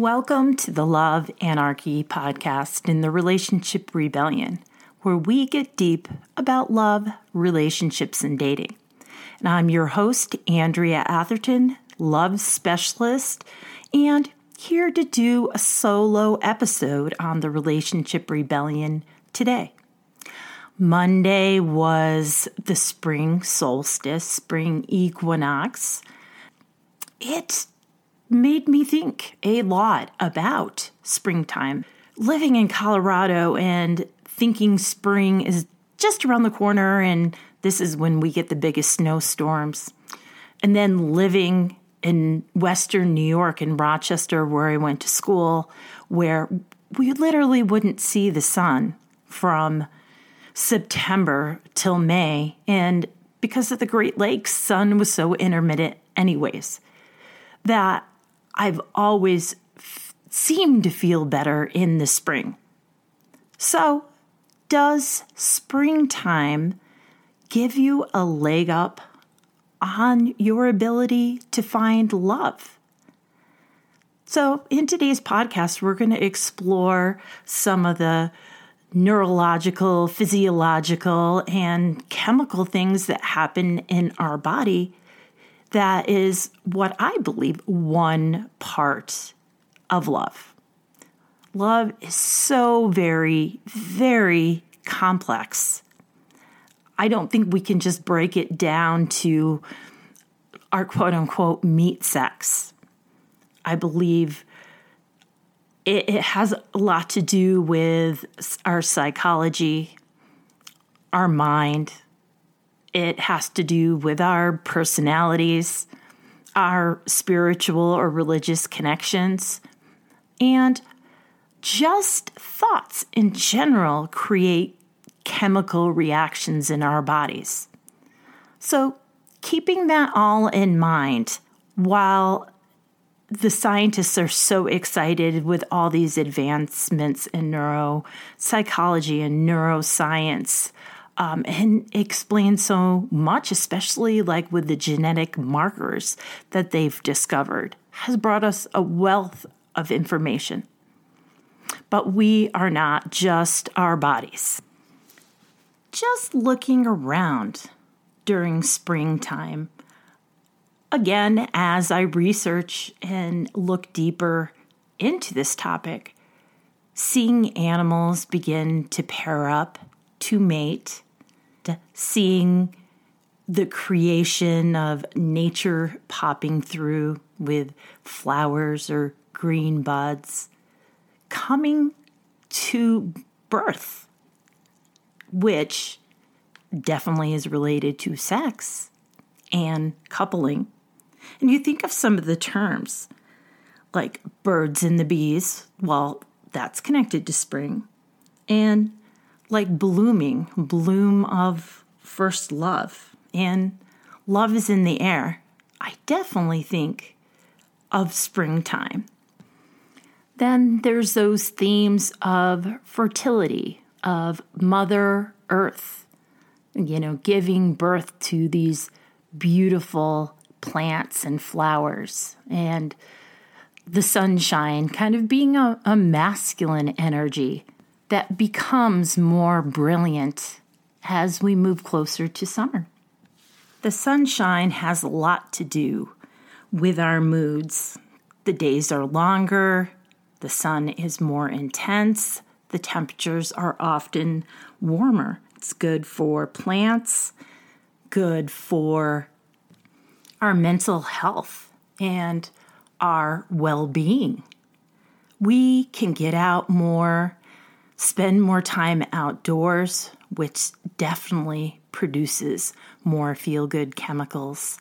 Welcome to the Love Anarchy podcast in the Relationship Rebellion, where we get deep about love, relationships, and dating. And I'm your host, Andrea Atherton, love specialist, and here to do a solo episode on the Relationship Rebellion today. Monday was the spring solstice, spring equinox. It made me think a lot about springtime. Living in Colorado and thinking spring is just around the corner and this is when we get the biggest snowstorms. And then living in Western New York, in Rochester, where I went to school, where we literally wouldn't see the sun from September till May. And because of the Great Lakes, sun was so intermittent, anyways, that I've always f- seemed to feel better in the spring. So, does springtime give you a leg up on your ability to find love? So, in today's podcast, we're going to explore some of the neurological, physiological, and chemical things that happen in our body that is what I believe one part of love. Love is so very, very complex. I don't think we can just break it down to our quote unquote meat sex. I believe it, it has a lot to do with our psychology, our mind, it has to do with our personalities, our spiritual or religious connections, and just thoughts in general create chemical reactions in our bodies. So, keeping that all in mind, while the scientists are so excited with all these advancements in neuropsychology and neuroscience, um, and explain so much, especially like with the genetic markers that they've discovered, has brought us a wealth of information. But we are not just our bodies. Just looking around during springtime, again, as I research and look deeper into this topic, seeing animals begin to pair up to mate seeing the creation of nature popping through with flowers or green buds, coming to birth, which definitely is related to sex and coupling. And you think of some of the terms like birds and the bees, well, that's connected to spring, and like blooming, bloom of first love, and love is in the air, I definitely think of springtime. Then there's those themes of fertility, of Mother Earth, you know, giving birth to these beautiful plants and flowers, and the sunshine kind of being a, a masculine energy that becomes more brilliant as we move closer to summer. The sunshine has a lot to do with our moods. The days are longer, the sun is more intense, the temperatures are often warmer. It's good for plants, good for our mental health and our well being. We can get out more spend more time outdoors, which definitely produces more feel good chemicals.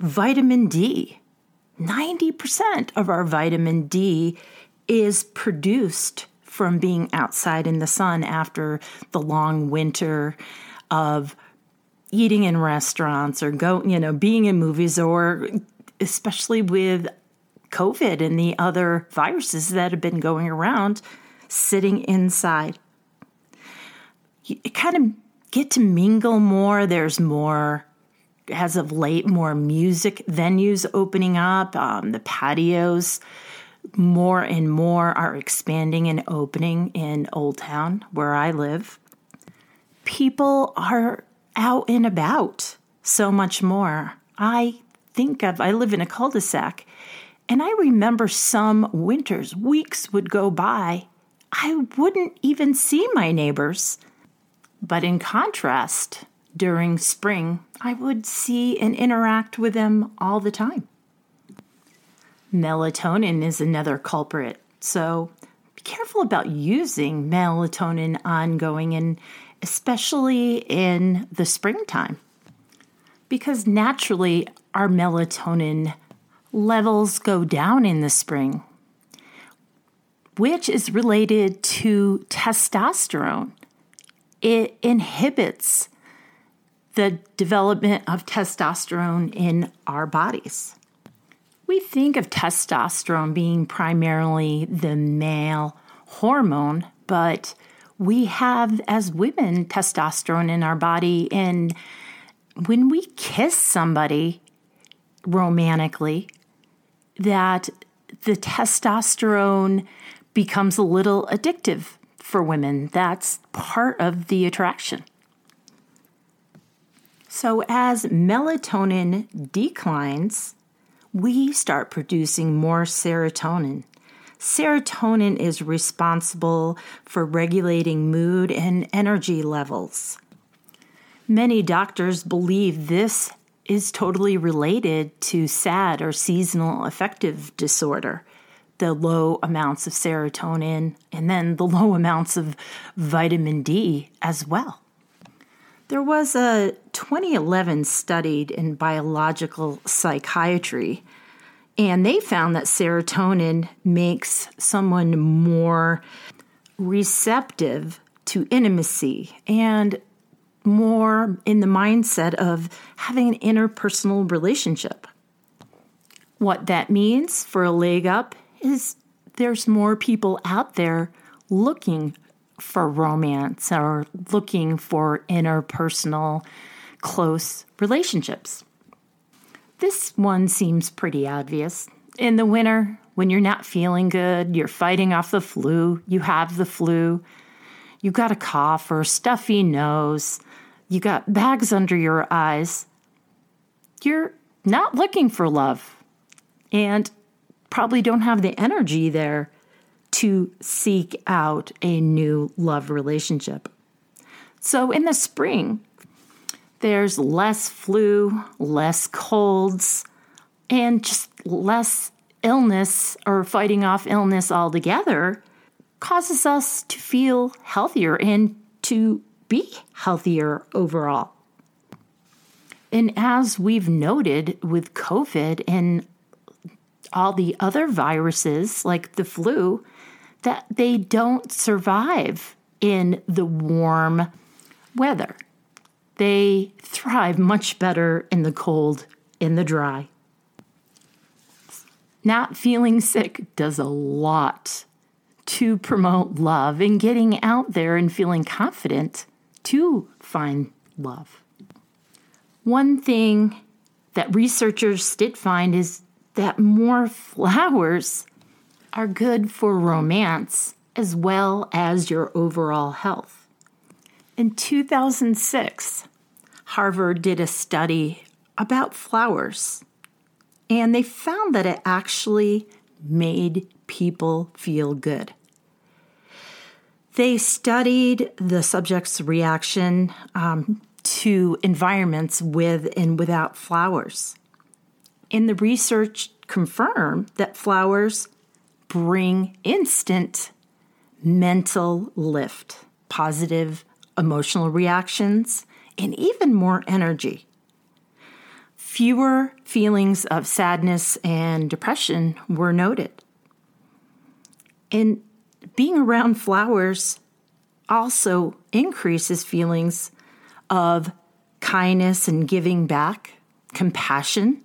Vitamin D. 90% of our vitamin D is produced from being outside in the sun after the long winter of eating in restaurants or go, you know, being in movies or especially with COVID and the other viruses that have been going around sitting inside. You kind of get to mingle more. There's more, as of late, more music venues opening up, um, the patios more and more are expanding and opening in Old Town, where I live. People are out and about so much more. I think of, I live in a cul de sac, and I remember some winters, weeks would go by, I wouldn't even see my neighbors. But in contrast, during spring, I would see and interact with them all the time. Melatonin is another culprit, so be careful about using melatonin ongoing and especially in the springtime. Because naturally, our melatonin levels go down in the spring, which is related to testosterone. It inhibits the development of testosterone in our bodies. We think of testosterone being primarily the male hormone, but we have, as women, testosterone in our body. And when we kiss somebody romantically, that the testosterone becomes a little addictive for women. That's part of the attraction. So, as melatonin declines, we start producing more serotonin. Serotonin is responsible for regulating mood and energy levels. Many doctors believe this is totally related to SAD or seasonal affective disorder, the low amounts of serotonin and then the low amounts of vitamin D as well. There was a 2011 study in biological psychiatry, and they found that serotonin makes someone more receptive to intimacy and more in the mindset of having an interpersonal relationship. What that means for a leg up is there's more people out there looking for romance or looking for interpersonal close relationships. This one seems pretty obvious. In the winter, when you're not feeling good, you're fighting off the flu, you have the flu, you got a cough or a stuffy nose, you got bags under your eyes, you're not looking for love and probably don't have the energy there to seek out a new love relationship. So in the spring, there's less flu, less colds, and just less illness or fighting off illness altogether causes us to feel healthier and to be healthier overall. And as we've noted with COVID and all the other viruses like the flu, that they don't survive in the warm weather. They thrive much better in the cold, in the dry. Not feeling sick does a lot to promote love and getting out there and feeling confident to find love. One thing that researchers did find is that more flowers are good for romance as well as your overall health. In 2006, Harvard did a study about flowers, and they found that it actually made people feel good. They studied the subject's reaction um, to environments with and without flowers. And the research confirmed that flowers bring instant mental lift, positive emotional reactions, and even more energy. Fewer feelings of sadness and depression were noted. And being around flowers also increases feelings of kindness and giving back, compassion,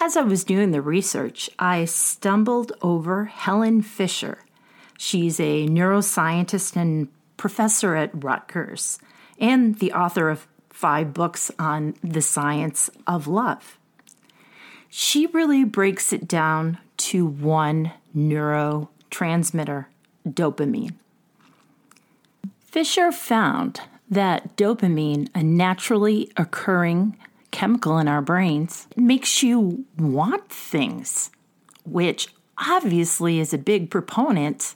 as I was doing the research, I stumbled over Helen Fisher. She's a neuroscientist and professor at Rutgers and the author of five books on the science of love. She really breaks it down to one neurotransmitter, dopamine. Fisher found that dopamine, a naturally occurring chemical in our brains, makes you want things, which obviously is a big proponent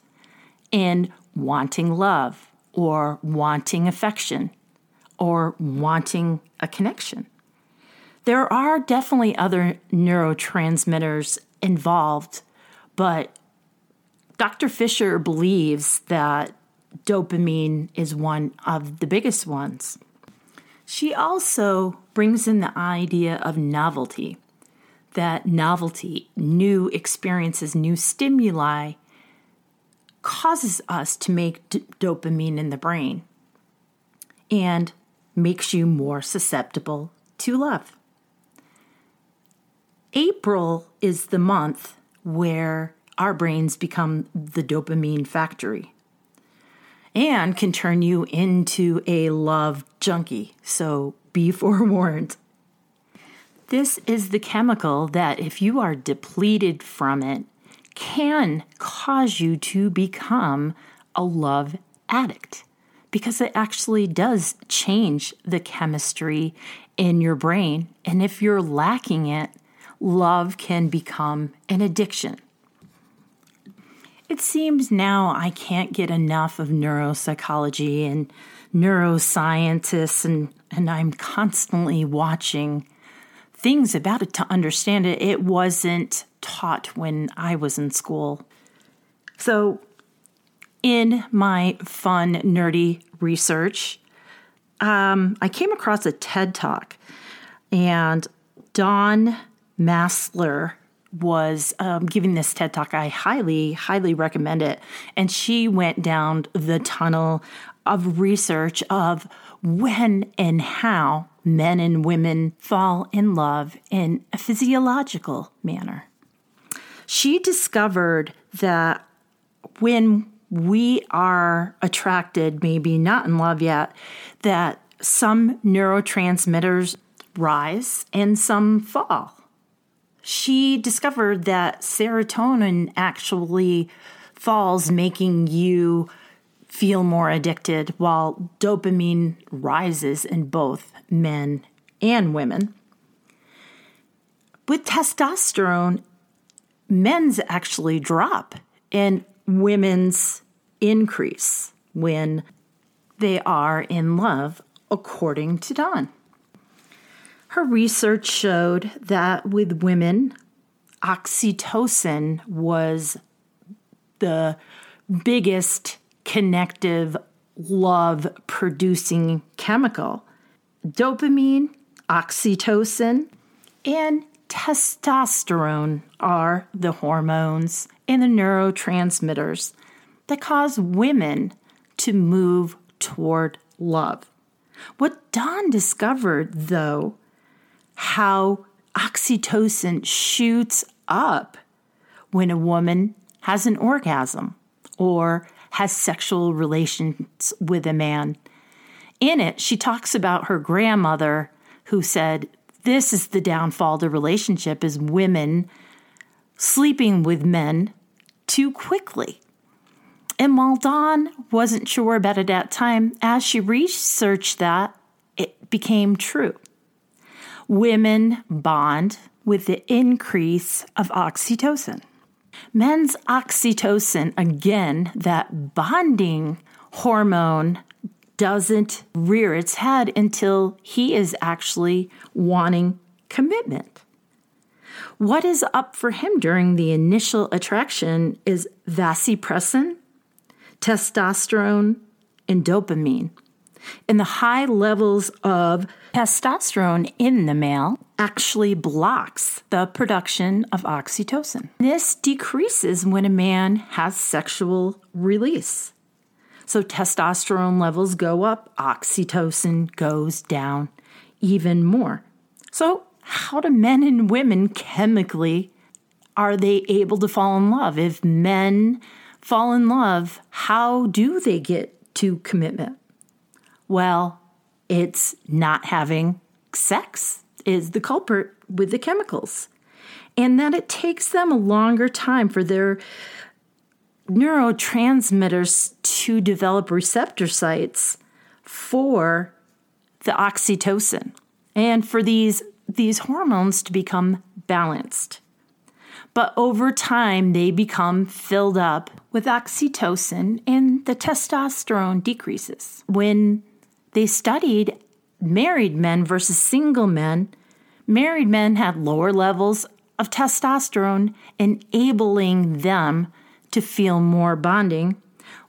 in wanting love or wanting affection or wanting a connection. There are definitely other neurotransmitters involved, but Dr. Fisher believes that dopamine is one of the biggest ones. She also brings in the idea of novelty that novelty, new experiences, new stimuli causes us to make d- dopamine in the brain and makes you more susceptible to love. April is the month where our brains become the dopamine factory and can turn you into a love junkie. So be forewarned. This is the chemical that, if you are depleted from it, can cause you to become a love addict because it actually does change the chemistry in your brain. And if you're lacking it, love can become an addiction. It seems now I can't get enough of neuropsychology and neuroscientists, and, and I'm constantly watching things about it to understand it. It wasn't taught when I was in school. So, in my fun, nerdy research, um, I came across a TED talk, and Dawn Maslar was um, giving this TED talk. I highly, highly recommend it. And she went down the tunnel of research of when and how men and women fall in love in a physiological manner. She discovered that when we are attracted, maybe not in love yet, that some neurotransmitters rise and some fall. She discovered that serotonin actually falls, making you feel more addicted, while dopamine rises in both men and women. With testosterone, men's actually drop and women's increase when they are in love, according to Dawn. Her research showed that with women, oxytocin was the biggest connective love producing chemical. Dopamine, oxytocin, and testosterone are the hormones and the neurotransmitters that cause women to move toward love. What Dawn discovered, though, how oxytocin shoots up when a woman has an orgasm or has sexual relations with a man. In it, she talks about her grandmother who said, This is the downfall of the relationship is women sleeping with men too quickly. And while Dawn wasn't sure about it at time, as she researched that, it became true women bond with the increase of oxytocin. Men's oxytocin, again, that bonding hormone, doesn't rear its head until he is actually wanting commitment. What is up for him during the initial attraction is vasopressin, testosterone, and dopamine. And the high levels of testosterone in the male actually blocks the production of oxytocin. This decreases when a man has sexual release. So testosterone levels go up, oxytocin goes down even more. So, how do men and women chemically are they able to fall in love? If men fall in love, how do they get to commitment? Well, it's not having sex is the culprit with the chemicals. and that it takes them a longer time for their neurotransmitters to develop receptor sites for the oxytocin and for these these hormones to become balanced. But over time, they become filled up with oxytocin and the testosterone decreases. When they studied married men versus single men, married men had lower levels of testosterone, enabling them to feel more bonding,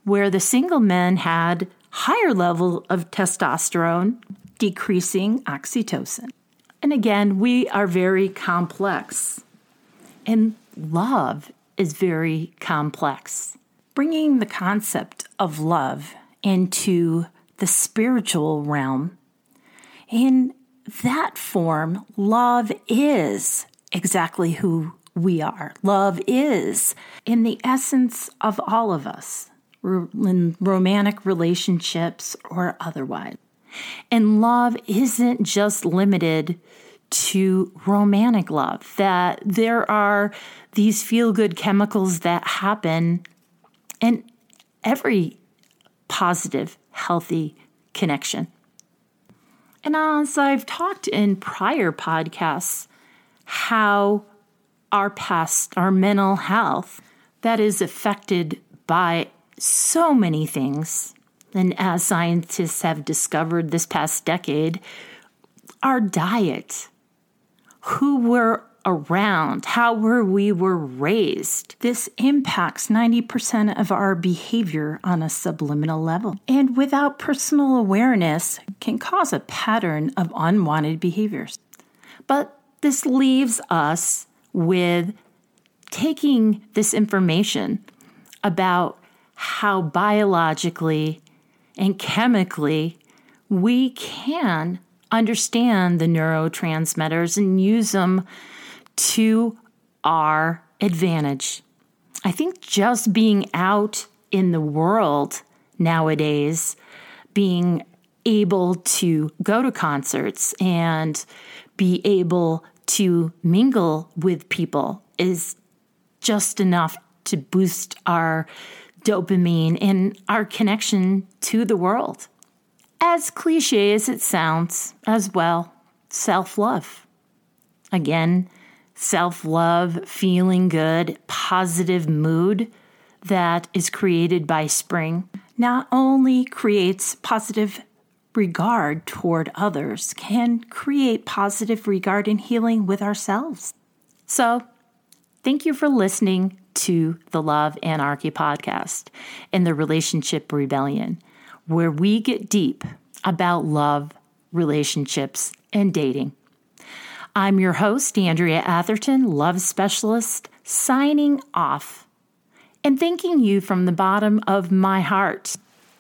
where the single men had higher level of testosterone, decreasing oxytocin. And again, we are very complex. And love is very complex. Bringing the concept of love into the spiritual realm, in that form, love is exactly who we are. Love is in the essence of all of us, in romantic relationships or otherwise. And love isn't just limited to romantic love, that there are these feel good chemicals that happen in every positive, healthy connection. And as I've talked in prior podcasts, how our past, our mental health, that is affected by so many things. And as scientists have discovered this past decade, our diet, who we're around, how were we were raised. This impacts 90% of our behavior on a subliminal level. And without personal awareness can cause a pattern of unwanted behaviors. But this leaves us with taking this information about how biologically and chemically we can understand the neurotransmitters and use them to our advantage. I think just being out in the world nowadays, being able to go to concerts and be able to mingle with people is just enough to boost our dopamine and our connection to the world. As cliche as it sounds, as well, self love. Again, self love, feeling good, positive mood that is created by spring not only creates positive regard toward others, can create positive regard and healing with ourselves. So, thank you for listening to the Love Anarchy podcast and the Relationship Rebellion, where we get deep about love, relationships, and dating. I'm your host, Andrea Atherton, love specialist, signing off and thanking you from the bottom of my heart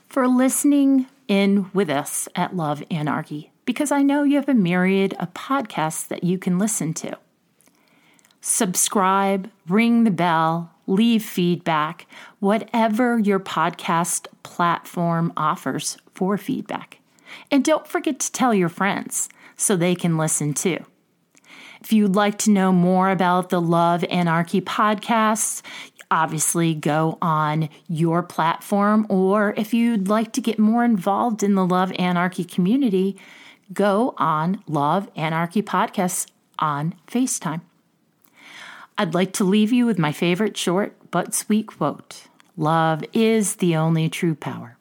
for listening in with us at Love Anarchy because I know you have a myriad of podcasts that you can listen to. Subscribe, ring the bell, leave feedback, whatever your podcast platform offers for feedback. And don't forget to tell your friends so they can listen too. If you'd like to know more about the Love Anarchy podcasts, obviously go on your platform. Or if you'd like to get more involved in the Love Anarchy community, go on Love Anarchy Podcasts on FaceTime. I'd like to leave you with my favorite short but sweet quote Love is the only true power.